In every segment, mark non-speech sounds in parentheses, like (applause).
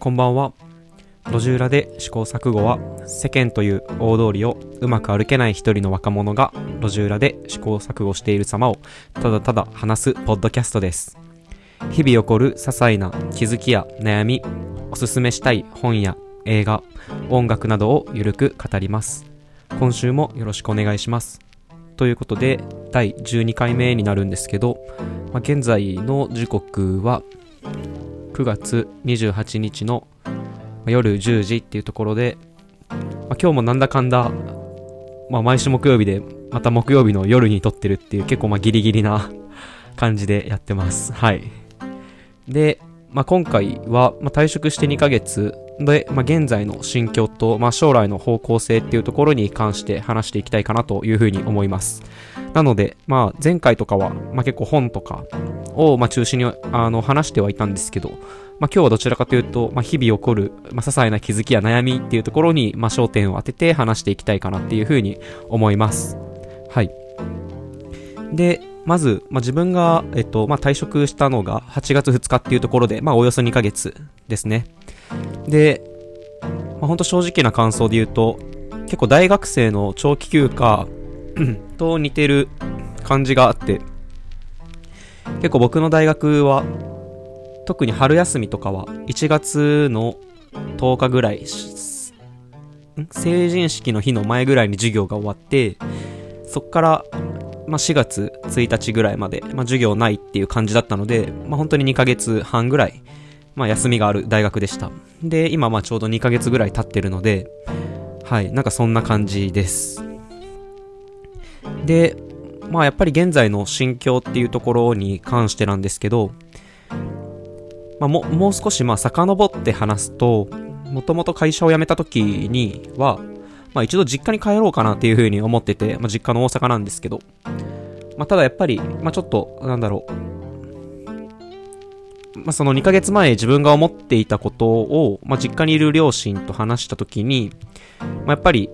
こんばんは。路地裏で試行錯誤は世間という大通りをうまく歩けない一人の若者が路地裏で試行錯誤している様をただただ話すポッドキャストです。日々起こる些細な気づきや悩み、おすすめしたい本や映画、音楽などをゆるく語ります。今週もよろしくお願いします。ということで、第12回目になるんですけど、まあ、現在の時刻は9月28日の夜10時っていうところで、まあ、今日もなんだかんだ、まあ、毎週木曜日でまた木曜日の夜に撮ってるっていう結構まあギリギリな (laughs) 感じでやってます。はい。で、まあ、今回は、ま、退職して2ヶ月で、まあ、現在の心境と、まあ、将来の方向性っていうところに関して話していきたいかなというふうに思います。なので、まあ、前回とかは、まあ、結構本とかを、まあ、中心にあの話してはいたんですけど、まあ、今日はどちらかというと、まあ、日々起こる、まあ、些細な気づきや悩みっていうところに、まあ、焦点を当てて話していきたいかなっていうふうに思います。はい。で、まず、まあ、自分が、えっと、まあ、退職したのが8月2日っていうところで、まあ、およそ2ヶ月ですね。で、まあ、ほんと正直な感想で言うと、結構大学生の長期休暇と似てる感じがあって、結構僕の大学は、特に春休みとかは1月の10日ぐらい、成人式の日の前ぐらいに授業が終わって、そっから、まあ、4月1日ぐらいまで、まあ、授業ないっていう感じだったので、まあ、本当に2ヶ月半ぐらい、まあ、休みがある大学でした。で、今まあちょうど2ヶ月ぐらい経ってるので、はい、なんかそんな感じです。で、まあやっぱり現在の心境っていうところに関してなんですけど、まあももう少しまあ遡って話すと、もともと会社を辞めた時には、まあ一度実家に帰ろうかなっていうふうに思ってて、まあ実家の大阪なんですけど、まあただやっぱり、まあちょっと、なんだろう、まあ、その2ヶ月前自分が思っていたことを、まあ、実家にいる両親と話した時に、まあ、やっぱり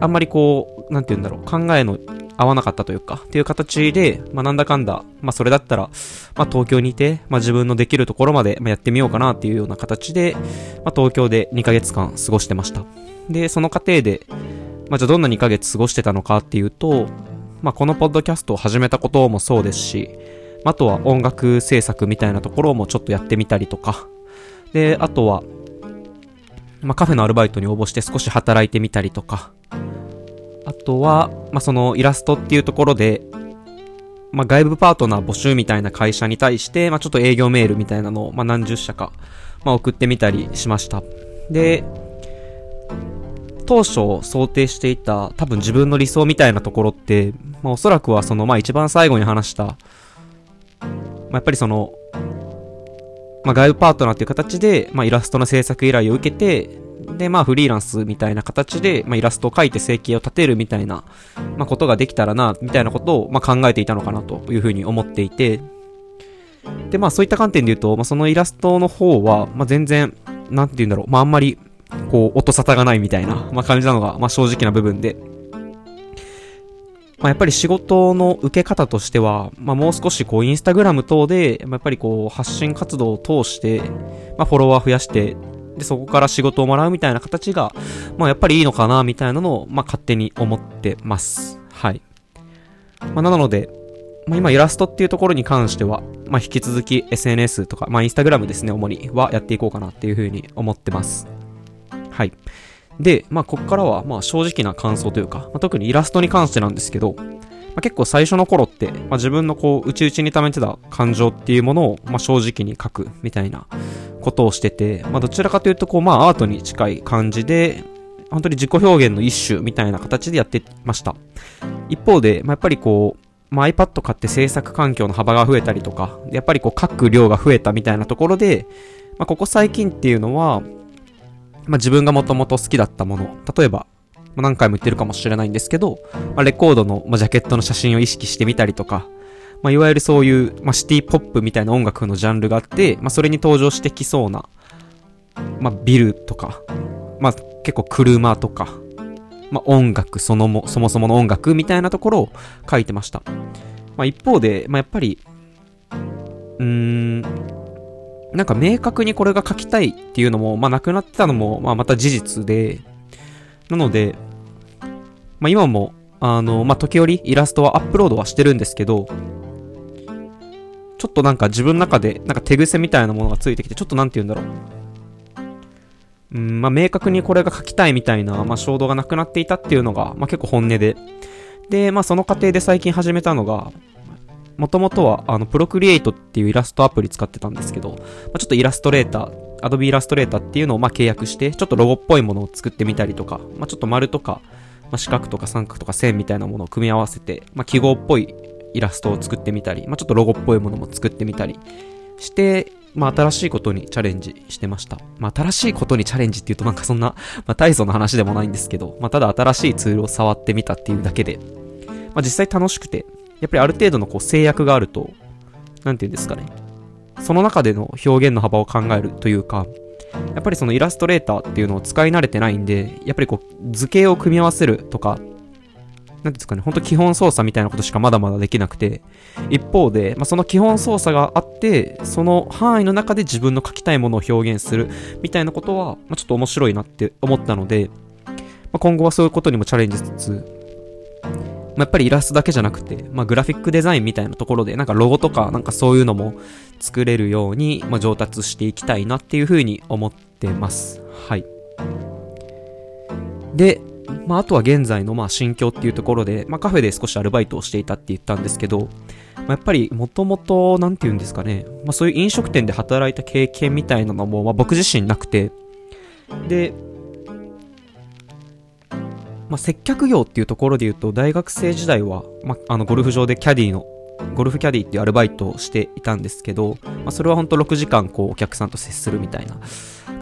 あんまりこうなんて言うんだろう考えの合わなかったというかっていう形で、まあ、なんだかんだ、まあ、それだったら、まあ、東京にいて、まあ、自分のできるところまでまあやってみようかなっていうような形で、まあ、東京で2ヶ月間過ごしてましたでその過程で、まあ、じゃあどんな2ヶ月過ごしてたのかっていうと、まあ、このポッドキャストを始めたこともそうですしあとは音楽制作みたいなところもちょっとやってみたりとか。で、あとは、まあ、カフェのアルバイトに応募して少し働いてみたりとか。とは、まあ、そのイラストっていうところで、まあ、外部パートナー募集みたいな会社に対して、まあ、ちょっと営業メールみたいなのを、まあ、何十社か、まあ、送ってみたりしました。で、当初想定していた多分自分の理想みたいなところって、まあ、おそらくはその、まあ、一番最後に話した、まあ、やっぱりその、まあ、外部パートナーという形で、まあ、イラストの制作依頼を受けて、で、まあ、フリーランスみたいな形で、まあ、イラストを描いて生計を立てるみたいな、まあ、ことができたらな、みたいなことを、まあ、考えていたのかなというふうに思っていて、で、まあ、そういった観点で言うと、まあ、そのイラストの方は、まあ、全然、なんて言うんだろう、まあ、あんまり、こう、音沙汰がないみたいな、まあ、感じなのが、まあ、正直な部分で、まあ、やっぱり仕事の受け方としては、まあ、もう少しこうインスタグラム等で、まあ、やっぱりこう発信活動を通して、まあ、フォロワー増やして、で、そこから仕事をもらうみたいな形が、まあ、やっぱりいいのかな、みたいなのを、まあ、勝手に思ってます。はい。まあ、なので、まあ、今イラストっていうところに関しては、まあ、引き続き SNS とか、まあ、インスタグラムですね、主にはやっていこうかなっていうふうに思ってます。はい。で、まあ、ここからは、まあ、正直な感想というか、まあ、特にイラストに関してなんですけど、あ、結構最初の頃って、まあ、自分のこう、内々に溜めてた感情っていうものを、まあ、正直に書くみたいなことをしてて、まあ、どちらかというと、こう、まあ、アートに近い感じで、本当に自己表現の一種みたいな形でやってました。一方で、まあ、やっぱりこう、まあ、iPad 買って制作環境の幅が増えたりとか、やっぱりこう、書く量が増えたみたいなところで、まあ、ここ最近っていうのは、まあ、自分がもともと好きだったもの、例えば、ま、何回も言ってるかもしれないんですけど、まあ、レコードの、まあ、ジャケットの写真を意識してみたりとか、まあ、いわゆるそういう、まあ、シティポップみたいな音楽のジャンルがあって、まあ、それに登場してきそうな、まあ、ビルとか、まあ、結構車とか、まあ、音楽そのも、そもそもの音楽みたいなところを書いてました。まあ、一方で、まあ、やっぱり、うーん、なんか明確にこれが書きたいっていうのも、まあなくなってたのも、まあまた事実で、なので、まあ今も、あの、まあ時折イラストはアップロードはしてるんですけど、ちょっとなんか自分の中で、なんか手癖みたいなものがついてきて、ちょっとなんて言うんだろう。うん、まあ明確にこれが書きたいみたいな、まあ衝動がなくなっていたっていうのが、まあ結構本音で。で、まあその過程で最近始めたのが、もともとは、あの、プロクリエイトっていうイラストアプリ使ってたんですけど、まあ、ちょっとイラストレーター、アドビイラストレーターっていうのをま契約して、ちょっとロゴっぽいものを作ってみたりとか、まあ、ちょっと丸とか、まあ、四角とか三角とか線みたいなものを組み合わせて、まあ、記号っぽいイラストを作ってみたり、まあ、ちょっとロゴっぽいものも作ってみたりして、まあ、新しいことにチャレンジしてました。まあ、新しいことにチャレンジっていうとなんかそんな、まあ、大層な話でもないんですけど、まあ、ただ新しいツールを触ってみたっていうだけで、まあ、実際楽しくて、やっぱりある程度のこう制約があると、なんて言うんですかね。その中での表現の幅を考えるというか、やっぱりそのイラストレーターっていうのを使い慣れてないんで、やっぱりこう図形を組み合わせるとか、なんですかね、ほんと基本操作みたいなことしかまだまだできなくて、一方で、まあ、その基本操作があって、その範囲の中で自分の書きたいものを表現するみたいなことは、まあ、ちょっと面白いなって思ったので、まあ、今後はそういうことにもチャレンジしつつ、あ、やっぱりイラストだけじゃなくて、まあ、グラフィックデザインみたいなところで、なんかロゴとか、なんかそういうのも作れるように、まあ、上達していきたいなっていうふうに思ってます。はい。で、まあ、あとは現在のまあ心境っていうところで、まあ、カフェで少しアルバイトをしていたって言ったんですけど、まあ、やっぱりもともと、なんて言うんですかね、まあ、そういう飲食店で働いた経験みたいなのも、まあ、僕自身なくて、で、まあ、接客業っていうところで言うと、大学生時代は、まあ、あの、ゴルフ場でキャディの、ゴルフキャディっていうアルバイトをしていたんですけど、まあ、それは本当6時間、こう、お客さんと接するみたいな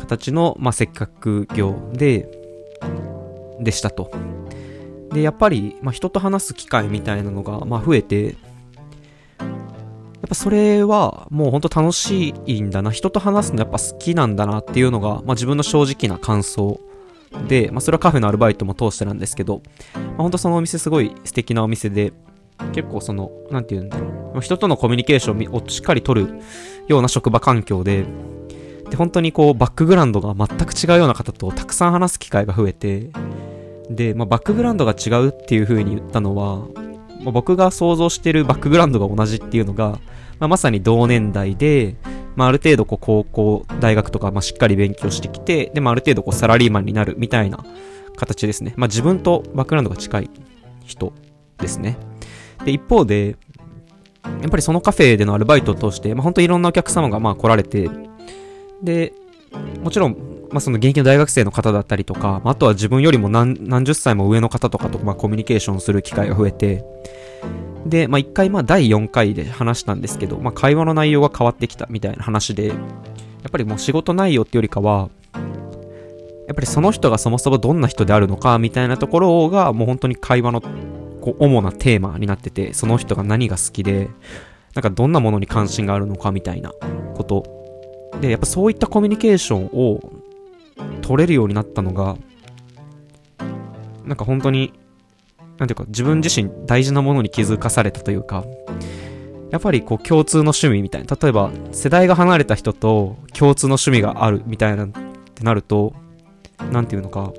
形の、まあ、接客業で、でしたと。で、やっぱり、まあ、人と話す機会みたいなのが、まあ、増えて、やっぱそれはもうほんと楽しいんだな。人と話すのやっぱ好きなんだなっていうのが、まあ、自分の正直な感想で、まあ、それはカフェのアルバイトも通してなんですけど、まあ、本当そのお店すごい素敵なお店で、結構その、なんて言うんだろう、人とのコミュニケーションをしっかり取るような職場環境で、で、本当にこう、バックグラウンドが全く違うような方とたくさん話す機会が増えて、で、まあ、バックグラウンドが違うっていう風に言ったのは、まあ、僕が想像してるバックグラウンドが同じっていうのが、まあ、まさに同年代で、まあ、ある程度こう高校、大学とか、まあ、しっかり勉強してきて、で、まあ、ある程度こうサラリーマンになるみたいな形ですね。まあ、自分とバックグラウンドが近い人ですね。で、一方で、やっぱりそのカフェでのアルバイトを通して、まあ、本当いろんなお客様がまあ来られて、で、もちろん、まあ、その現役の大学生の方だったりとか、あとは自分よりも何何十歳も上の方とかとまあコミュニケーションする機会が増えて、で、まあ、一回、まあ、第4回で話したんですけど、まあ、会話の内容が変わってきたみたいな話で、やっぱりもう仕事内容ってよりかは、やっぱりその人がそもそもどんな人であるのかみたいなところがもう本当に会話のこう主なテーマになってて、その人が何が好きで、なんかどんなものに関心があるのかみたいなこと。で、やっぱそういったコミュニケーションを取れるようになったのが、なんか本当になんていうか、自分自身大事なものに気づかされたというか、やっぱりこう共通の趣味みたいな、例えば世代が離れた人と共通の趣味があるみたいなってなると、なんていうのか、やっぱ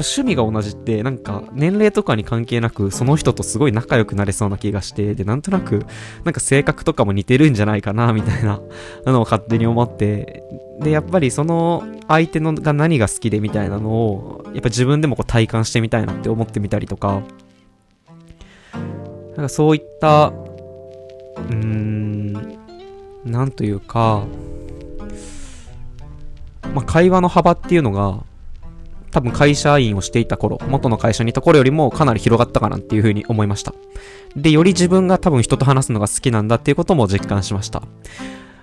趣味が同じって、なんか年齢とかに関係なく、その人とすごい仲良くなれそうな気がして、で、なんとなく、なんか性格とかも似てるんじゃないかな、みたいなのを勝手に思って、で、やっぱりその相手のが何が好きでみたいなのを、やっぱ自分でもこう体感してみたいなって思ってみたりとか、なんかそういった、うーん、なんというか、まあ、会話の幅っていうのが、多分会社員をしていた頃、元の会社にいた頃よりもかなり広がったかなっていう風に思いました。で、より自分が多分人と話すのが好きなんだっていうことも実感しました。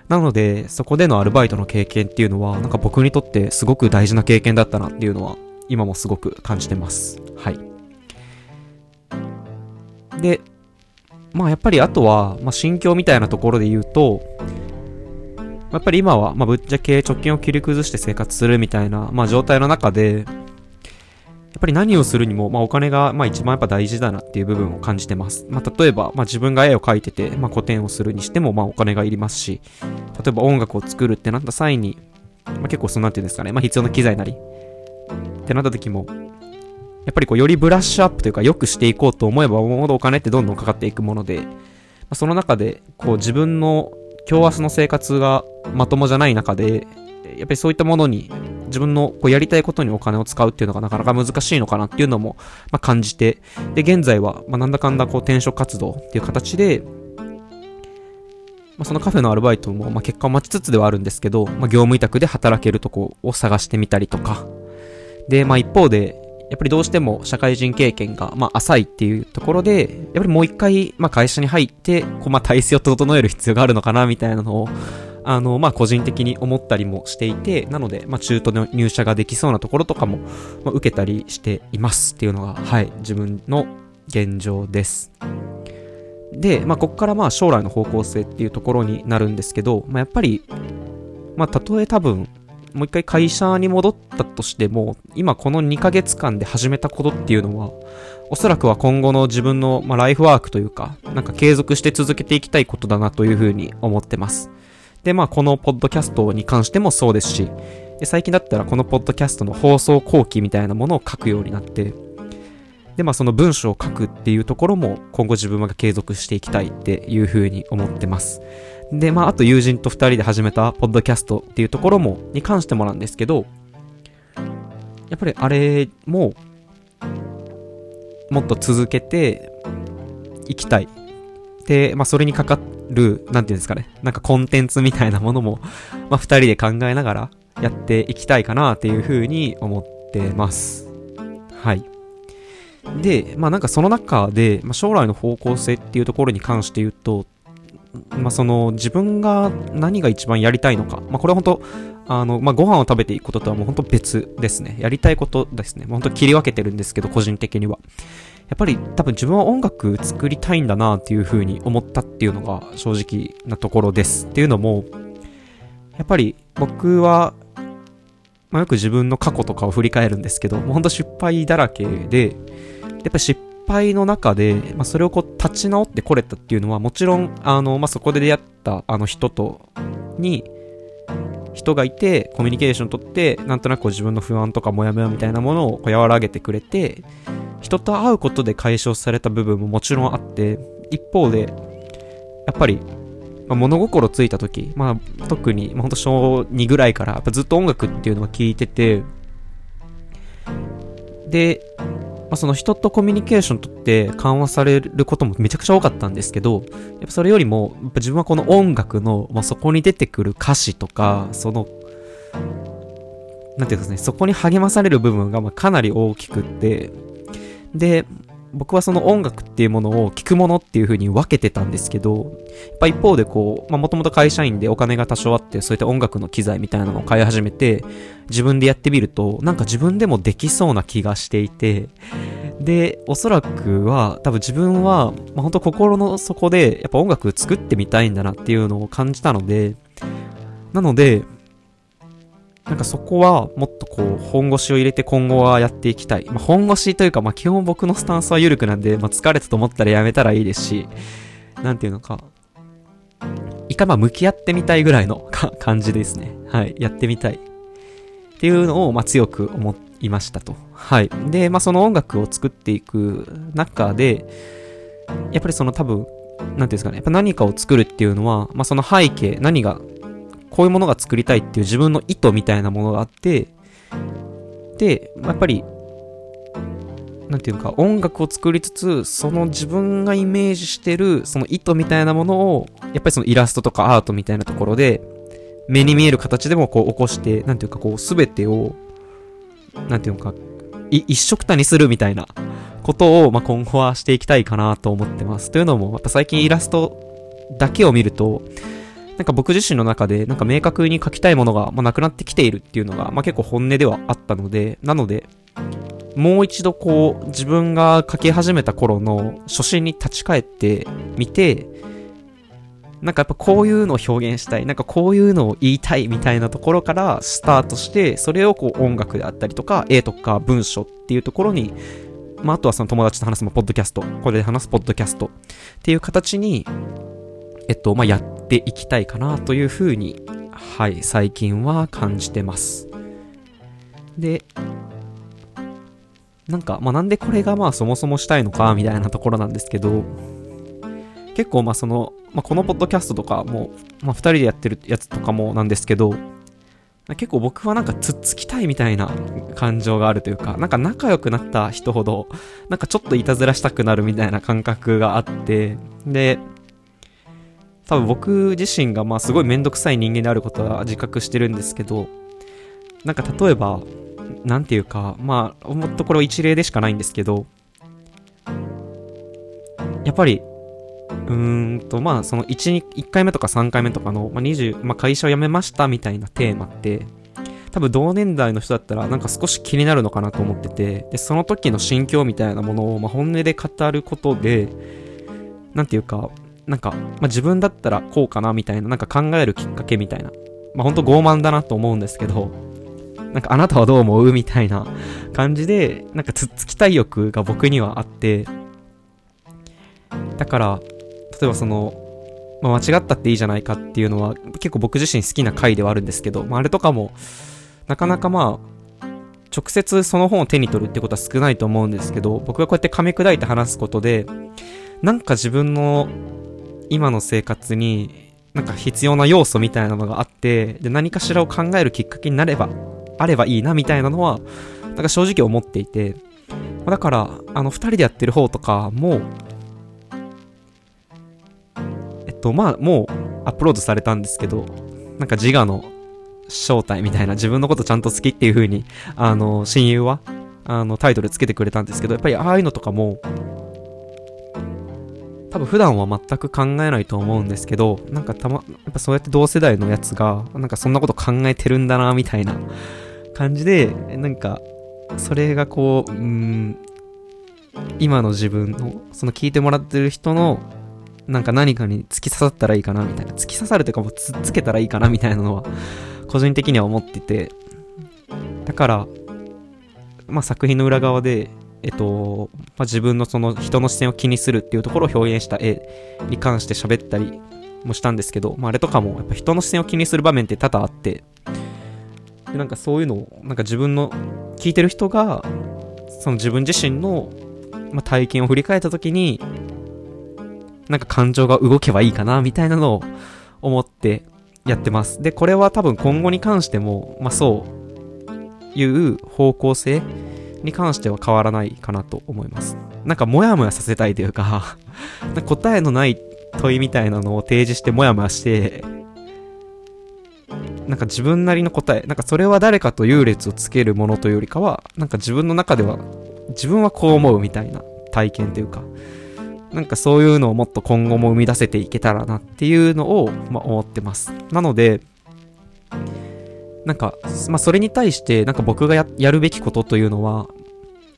なので、そこでのアルバイトの経験っていうのは、なんか僕にとってすごく大事な経験だったなっていうのは、今もすごく感じてます。はい。で、まあやっぱりあとは、まあ心境みたいなところで言うと、やっぱり今は、まあぶっちゃけ貯金を切り崩して生活するみたいな、まあ状態の中で、やっぱり何をするにも、まあ、お金が、まあ、一番やっぱ大事だなっていう部分を感じてます。まあ、例えば、まあ、自分が絵を描いてて、まあ、個展をするにしても、まあ、お金がいりますし、例えば音楽を作るってなった際に、まあ、結構そのなんていうんですかね、まあ、必要な機材なり、ってなった時も、やっぱりこう、よりブラッシュアップというか、良くしていこうと思えば思うほどお金ってどんどんかかっていくもので、まあ、その中で、こう、自分の今日明日の生活がまともじゃない中で、やっぱりそういったものに自分のこうやりたいことにお金を使うっていうのがなかなか難しいのかなっていうのも、ま、感じて、で、現在は、ま、なんだかんだこう転職活動っていう形で、まあ、そのカフェのアルバイトも、ま、結果を待ちつつではあるんですけど、ま、業務委託で働けるとこを探してみたりとか、で、まあ、一方で、やっぱりどうしても社会人経験が、まあ、浅いっていうところで、やっぱりもう一回、まあ、会社に入って、こう、まあ、体制を整える必要があるのかな、みたいなのを、あの、まあ、個人的に思ったりもしていて、なので、まあ、中途の入社ができそうなところとかも、まあ、受けたりしていますっていうのが、はい、自分の現状です。で、まあ、ここからまあ、将来の方向性っていうところになるんですけど、まあ、やっぱり、まあ、たとえ多分、もう一回会社に戻ったとしても、今この2ヶ月間で始めたことっていうのは、おそらくは今後の自分の、まあ、ライフワークというか、なんか継続して続けていきたいことだなというふうに思ってます。で、まあ、このポッドキャストに関してもそうですし、最近だったらこのポッドキャストの放送後期みたいなものを書くようになって、で、まあ、その文章を書くっていうところも今後自分が継続していきたいっていうふうに思ってます。で、まあ、あと友人と二人で始めたポッドキャストっていうところも、に関してもなんですけど、やっぱりあれも、もっと続けていきたい。で、まあ、それにかかっる、なんていうんですかね、なんかコンテンツみたいなものも、(laughs) まあ、二人で考えながらやっていきたいかなっていうふうに思ってます。はい。で、まあなんかその中で、まあ、将来の方向性っていうところに関して言うと、まあその自分が何が一番やりたいのか、まあこれは本当、あの、まあご飯を食べていくこととはもう本当別ですね。やりたいことですね。本当切り分けてるんですけど、個人的には。やっぱり多分自分は音楽作りたいんだなっていうふうに思ったっていうのが正直なところです。っていうのも、やっぱり僕は、まあ、よく自分の過去とかを振り返るんですけど、もうほんと失敗だらけで、やっぱ失敗の中で、まあ、それをこう立ち直ってこれたっていうのは、もちろん、あの、まあ、そこで出会ったあの人と、に、人がいて、コミュニケーション取って、なんとなく自分の不安とかモヤモヤみたいなものをこう和らげてくれて、人と会うことで解消された部分ももちろんあって、一方で、やっぱり、まあ、物心ついた時、まあ、特に、まあ、ほんと小2ぐらいから、やっぱずっと音楽っていうのを聞いてて、で、まあ、その人とコミュニケーションとって緩和されることもめちゃくちゃ多かったんですけど、やっぱそれよりも、やっぱ自分はこの音楽の、まあ、そこに出てくる歌詞とか、その、なんていうんですね、そこに励まされる部分がまかなり大きくって、で、僕はその音楽っていうものを聴くものっていう風に分けてたんですけど、やっぱ一方でこう、まあもともと会社員でお金が多少あって、そういった音楽の機材みたいなのを買い始めて、自分でやってみると、なんか自分でもできそうな気がしていて、で、おそらくは、多分自分は、まあ本当心の底で、やっぱ音楽作ってみたいんだなっていうのを感じたので、なので、なんかそこはもっとこう本腰を入れて今後はやっていきたい。まあ、本腰というか、まあ、基本僕のスタンスは緩くなんで、まあ、疲れたと思ったらやめたらいいですし、なんていうのか、いかま向き合ってみたいぐらいの (laughs) 感じですね。はい。やってみたい。っていうのを、まあ、強く思いましたと。はい。で、まあ、その音楽を作っていく中で、やっぱりその多分、なんていうんですかね、やっぱ何かを作るっていうのは、まあ、その背景、何がこういうものが作りたいっていう自分の意図みたいなものがあって、で、やっぱり、なんていうか、音楽を作りつつ、その自分がイメージしてる、その意図みたいなものを、やっぱりそのイラストとかアートみたいなところで、目に見える形でもこう起こして、なんていうかこう、すべてを、なんていうか、一色たにするみたいなことを、まあ、今後はしていきたいかなと思ってます。というのも、やっぱ最近イラストだけを見ると、なんか僕自身の中で、なんか明確に書きたいものが、まあ、なくなってきているっていうのが、まあ、結構本音ではあったので、なので、もう一度こう、自分が書き始めた頃の初心に立ち返ってみて、なんかやっぱこういうのを表現したい、なんかこういうのを言いたいみたいなところからスタートして、それをこう音楽であったりとか、絵とか文章っていうところに、まあ、あとはその友達と話すもポッドキャスト、これで話すポッドキャストっていう形に、えっと、まあ、やっていきたいかなというふうに、はい、最近は感じてます。で、なんか、まあ、なんでこれがまあそもそもしたいのかみたいなところなんですけど、結構まあその、まあ、このポッドキャストとかも、まあ、2人でやってるやつとかもなんですけど、結構僕はなんかつっつきたいみたいな感情があるというか、なんか仲良くなった人ほど、なんかちょっといたずらしたくなるみたいな感覚があって、で、多分僕自身がまあすごいめんどくさい人間であることは自覚してるんですけど、なんか例えば、なんていうか、まあ、もっとこれは一例でしかないんですけど、やっぱりうーんと、まあ、その1、1回目とか3回目とかの、まあ、20、まあ、会社を辞めましたみたいなテーマって、多分同年代の人だったらなんか少し気になるのかなと思ってて、で、その時の心境みたいなものを、まあ、本音で語ることで、なんていうか、なんか、まあ、自分だったらこうかなみたいな、なんか考えるきっかけみたいな。まあ、ほんと傲慢だなと思うんですけど、なんかあなたはどう思うみたいな感じで、なんかつっつきたい欲が僕にはあって、だから、例えばその、まあ、間違ったっていいじゃないかっていうのは結構僕自身好きな回ではあるんですけど、まあ、あれとかもなかなかまあ直接その本を手に取るってことは少ないと思うんですけど僕がこうやって噛み砕いて話すことでなんか自分の今の生活になんか必要な要素みたいなのがあってで何かしらを考えるきっかけになればあればいいなみたいなのはなんか正直思っていて。だからあの2人でやってる方とかもえっと、まあ、もうアップロードされたんですけど、なんか自我の正体みたいな、自分のことちゃんと好きっていう風に、あの、親友は、あの、タイトルつけてくれたんですけど、やっぱりああいうのとかも、多分普段は全く考えないと思うんですけど、なんかたま、やっぱそうやって同世代のやつが、なんかそんなこと考えてるんだな、みたいな感じで、なんか、それがこう、うん、今の自分の、その聞いてもらってる人のなんか何かに突き刺さったらいいかなみたいな、突き刺さるというかもうつっつけたらいいかなみたいなのは、個人的には思ってて、だから、まあ作品の裏側で、えっと、まあ、自分のその人の視線を気にするっていうところを表現した絵に関して喋ったりもしたんですけど、まあ、あれとかもやっぱ人の視線を気にする場面って多々あって、でなんかそういうのを、なんか自分の聞いてる人が、その自分自身の、ま、体験を振り返った時に、なんか感情が動けばいいかな、みたいなのを思ってやってます。で、これは多分今後に関しても、まあそういう方向性に関しては変わらないかなと思います。なんかモヤモヤさせたいという (laughs) か答えのない問いみたいなのを提示してモヤモヤして、なんか自分なりの答え、なんかそれは誰かと優劣をつけるものというよりかは、なんか自分の中では、自分はこう思うみたいな体験というか、なんかそういうのをもっと今後も生み出せていけたらなっていうのを、まあ、思ってます。なので、なんか、まあ、それに対して、なんか僕がやるべきことというのは、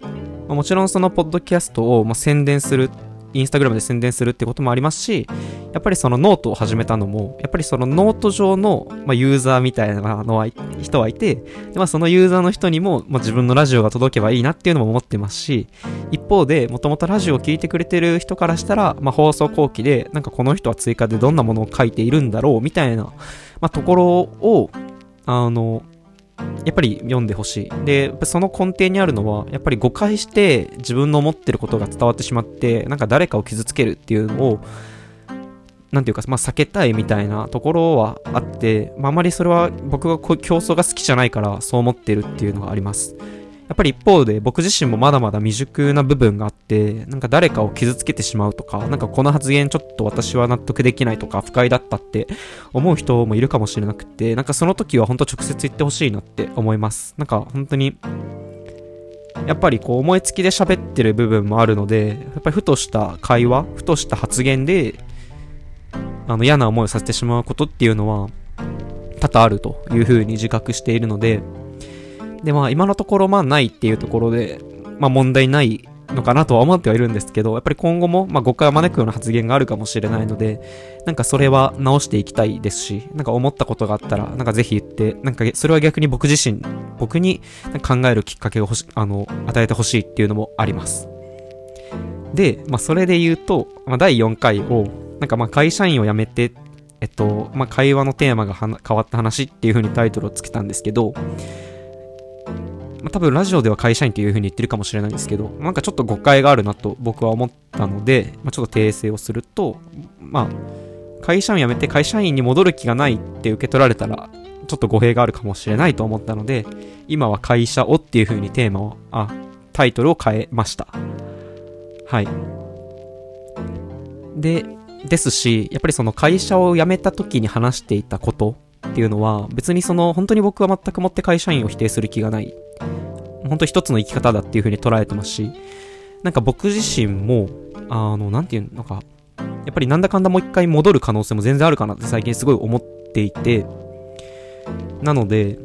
まあ、もちろんそのポッドキャストを、ま宣伝するインスタグラムで宣伝するってこともありますし、やっぱりそのノートを始めたのも、やっぱりそのノート上の、ま、ユーザーみたいなのは、人はいて、まあ、そのユーザーの人にも、ま、自分のラジオが届けばいいなっていうのも思ってますし、一方で、もともとラジオを聴いてくれてる人からしたら、まあ、放送後記で、なんかこの人は追加でどんなものを書いているんだろうみたいな、まあ、ところを、あの、やっぱり読んでほしい。で、その根底にあるのは、やっぱり誤解して自分の思ってることが伝わってしまって、なんか誰かを傷つけるっていうのを、なんていうか、まあ、避けたいみたいなところはあって、まあ、あまりそれは僕が競争が好きじゃないからそう思ってるっていうのがあります。やっぱり一方で僕自身もまだまだ未熟な部分があって、なんか誰かを傷つけてしまうとか、なんかこの発言ちょっと私は納得できないとか不快だったって思う人もいるかもしれなくて、なんかその時は本当直接言ってほしいなって思います。なんか本当に、やっぱりこう思いつきで喋ってる部分もあるので、やっぱりふとした会話、ふとした発言で、あの嫌な思いをさせてしまうことっていうのは多々あるというふうに自覚しているので、で、まあ今のところまあないっていうところで、まあ問題ないのかなとは思ってはいるんですけど、やっぱり今後も、まあ、誤解を招くような発言があるかもしれないので、なんかそれは直していきたいですし、なんか思ったことがあったら、なんかぜひ言って、なんかそれは逆に僕自身、僕に考えるきっかけをしあの与えてほしいっていうのもあります。で、まあ、それで言うと、まあ、第4回を、なんかまあ会社員を辞めて、えっと、まあ、会話のテーマが変わった話っていう風にタイトルをつけたんですけど、まあ、多分ラジオでは会社員っていう風に言ってるかもしれないんですけど、なんかちょっと誤解があるなと僕は思ったので、まあ、ちょっと訂正をすると、まあ、会社員辞めて会社員に戻る気がないって受け取られたら、ちょっと語弊があるかもしれないと思ったので、今は会社をっていう風にテーマを、あ、タイトルを変えました。はい。で、ですし、やっぱりその会社を辞めた時に話していたことっていうのは、別にその本当に僕は全くもって会社員を否定する気がない。本当一つの生き方だっていう風に捉えてますし、なんか僕自身も、あの、なんていうのか、やっぱりなんだかんだもう一回戻る可能性も全然あるかなって最近すごい思っていて、なので、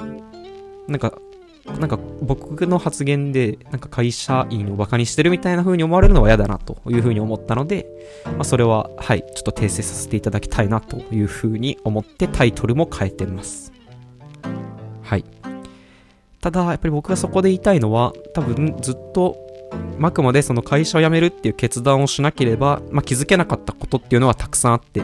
なんか、なんか僕の発言で、なんか会社員をバカにしてるみたいな風に思われるのは嫌だなという風に思ったので、まあ、それは、はい、ちょっと訂正させていただきたいなという風に思ってタイトルも変えてます。はい。ただ、やっぱり僕がそこで言いたいのは、多分ずっと、あくまでその会社を辞めるっていう決断をしなければ、まあ、気づけなかったことっていうのはたくさんあって、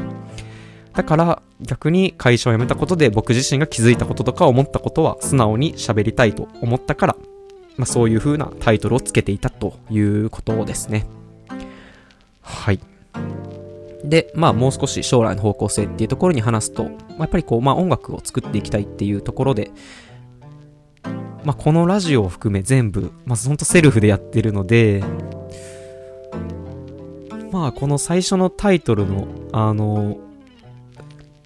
だから逆に会社を辞めたことで僕自身が気づいたこととか思ったことは素直に喋りたいと思ったから、まあ、そういう風なタイトルをつけていたということですね。はい。で、まあもう少し将来の方向性っていうところに話すと、やっぱりこう、まあ音楽を作っていきたいっていうところで、まあこのラジオを含め全部、まあほんとセルフでやってるので、まあこの最初のタイトルの、あの、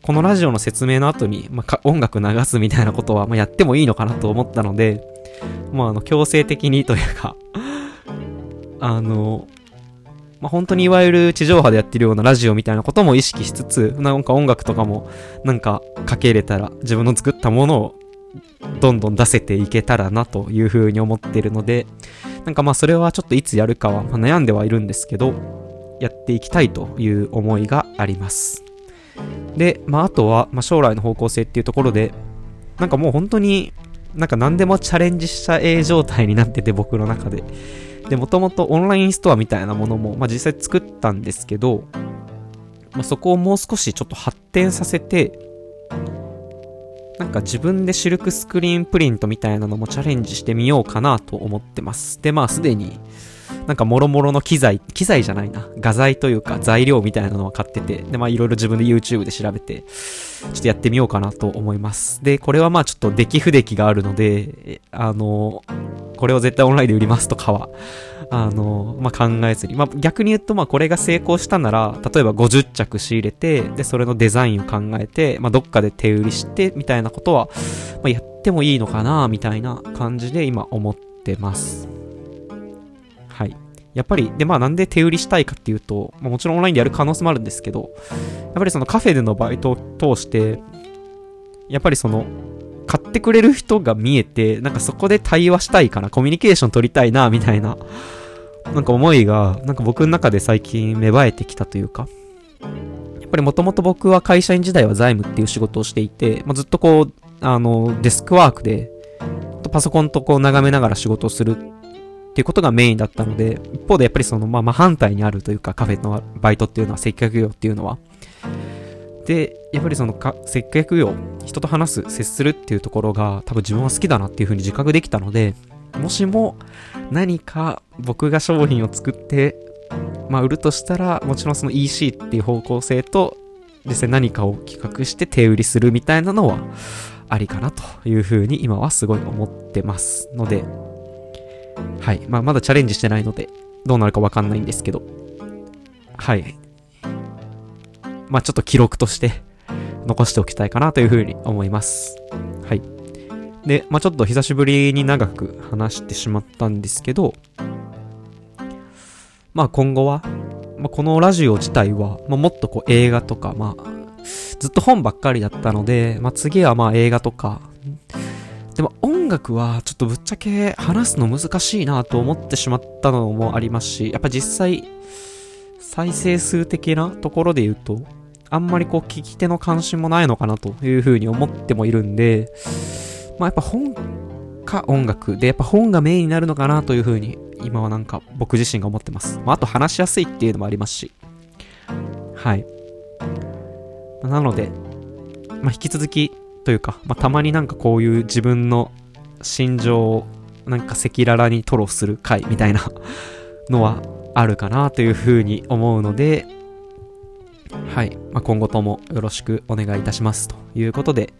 このラジオの説明の後に、まあ、音楽流すみたいなことは、まあ、やってもいいのかなと思ったので、まあ、あの、強制的にというか (laughs) あの、まあ、本当にいわゆる地上波でやってるようなラジオみたいなことも意識しつつ、なんか音楽とかも、なんかかけれたら、自分の作ったものをどんどん出せていけたらなというふうに思ってるので、なんかまあそれはちょっといつやるかは悩んではいるんですけど、やっていきたいという思いがあります。で、まあ、あとは、まあ、将来の方向性っていうところで、なんかもう本当になんか何でもチャレンジしたえ状態になってて僕の中で。で、もともとオンラインストアみたいなものも、まあ、実際作ったんですけど、まあ、そこをもう少しちょっと発展させて、なんか自分でシルクスクリーンプリントみたいなのもチャレンジしてみようかなと思ってます。で、まあすでに、なんか諸々の機材、機材じゃないな、画材というか材料みたいなのは買ってて、で、まあいろいろ自分で YouTube で調べて、ちょっとやってみようかなと思います。で、これはまあちょっと出来不出来があるので、あの、これを絶対オンラインで売りますとかは、あの、まあ、考えずに。まあ、逆に言うと、まあ、これが成功したなら、例えば50着仕入れて、で、それのデザインを考えて、まあ、どっかで手売りして、みたいなことは、まあ、やってもいいのかな、みたいな感じで今思ってます。はい。やっぱり、で、まあなんで手売りしたいかっていうと、まあ、もちろんオンラインでやる可能性もあるんですけど、やっぱりそのカフェでのバイトを通して、やっぱりその、買ってくれる人が見えて、なんかそこで対話したいかな、コミュニケーション取りたいな、みたいな、なんか思いが、なんか僕の中で最近芽生えてきたというか、やっぱりもともと僕は会社員時代は財務っていう仕事をしていて、まあ、ずっとこう、あの、デスクワークで、パソコンとこう眺めながら仕事をするっていうことがメインだったので、一方でやっぱりその、まあ、真反対にあるというか、カフェのバイトっていうのは、接客業っていうのは。で、やっぱりそのか、接客業、人と話す、接するっていうところが、多分自分は好きだなっていうふうに自覚できたので、もしも何か僕が商品を作って、まあ、売るとしたら、もちろんその EC っていう方向性と、実際何かを企画して手売りするみたいなのは、ありかなというふうに今はすごい思ってますので、はい。まあ、まだチャレンジしてないので、どうなるかわかんないんですけど、はい。まあ、ちょっと記録として残しておきたいかなというふうに思います。はい。で、まあ、ちょっと久しぶりに長く話してしまったんですけど、まあ、今後は、まあ、このラジオ自体は、まあ、もっとこう映画とか、まあ、ずっと本ばっかりだったので、まあ、次はまあ映画とか、でも音楽はちょっとぶっちゃけ話すの難しいなと思ってしまったのもありますし、やっぱ実際、再生数的なところで言うと、あんまりこう聞き手の関心もないのかなというふうに思ってもいるんで、まあやっぱ本か音楽で、やっぱ本がメインになるのかなというふうに、今はなんか僕自身が思ってます。まああと話しやすいっていうのもありますし。はい。なので、まあ引き続きというか、まあたまになんかこういう自分の心情をなんか赤裸々に吐露する回みたいな (laughs) のはあるかなというふうに思うので、はい。まあ、今後ともよろしくお願いいたします。ということで、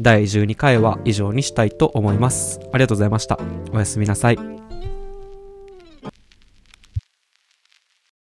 第12回は以上にしたいと思います。ありがとうございました。おやすみなさい。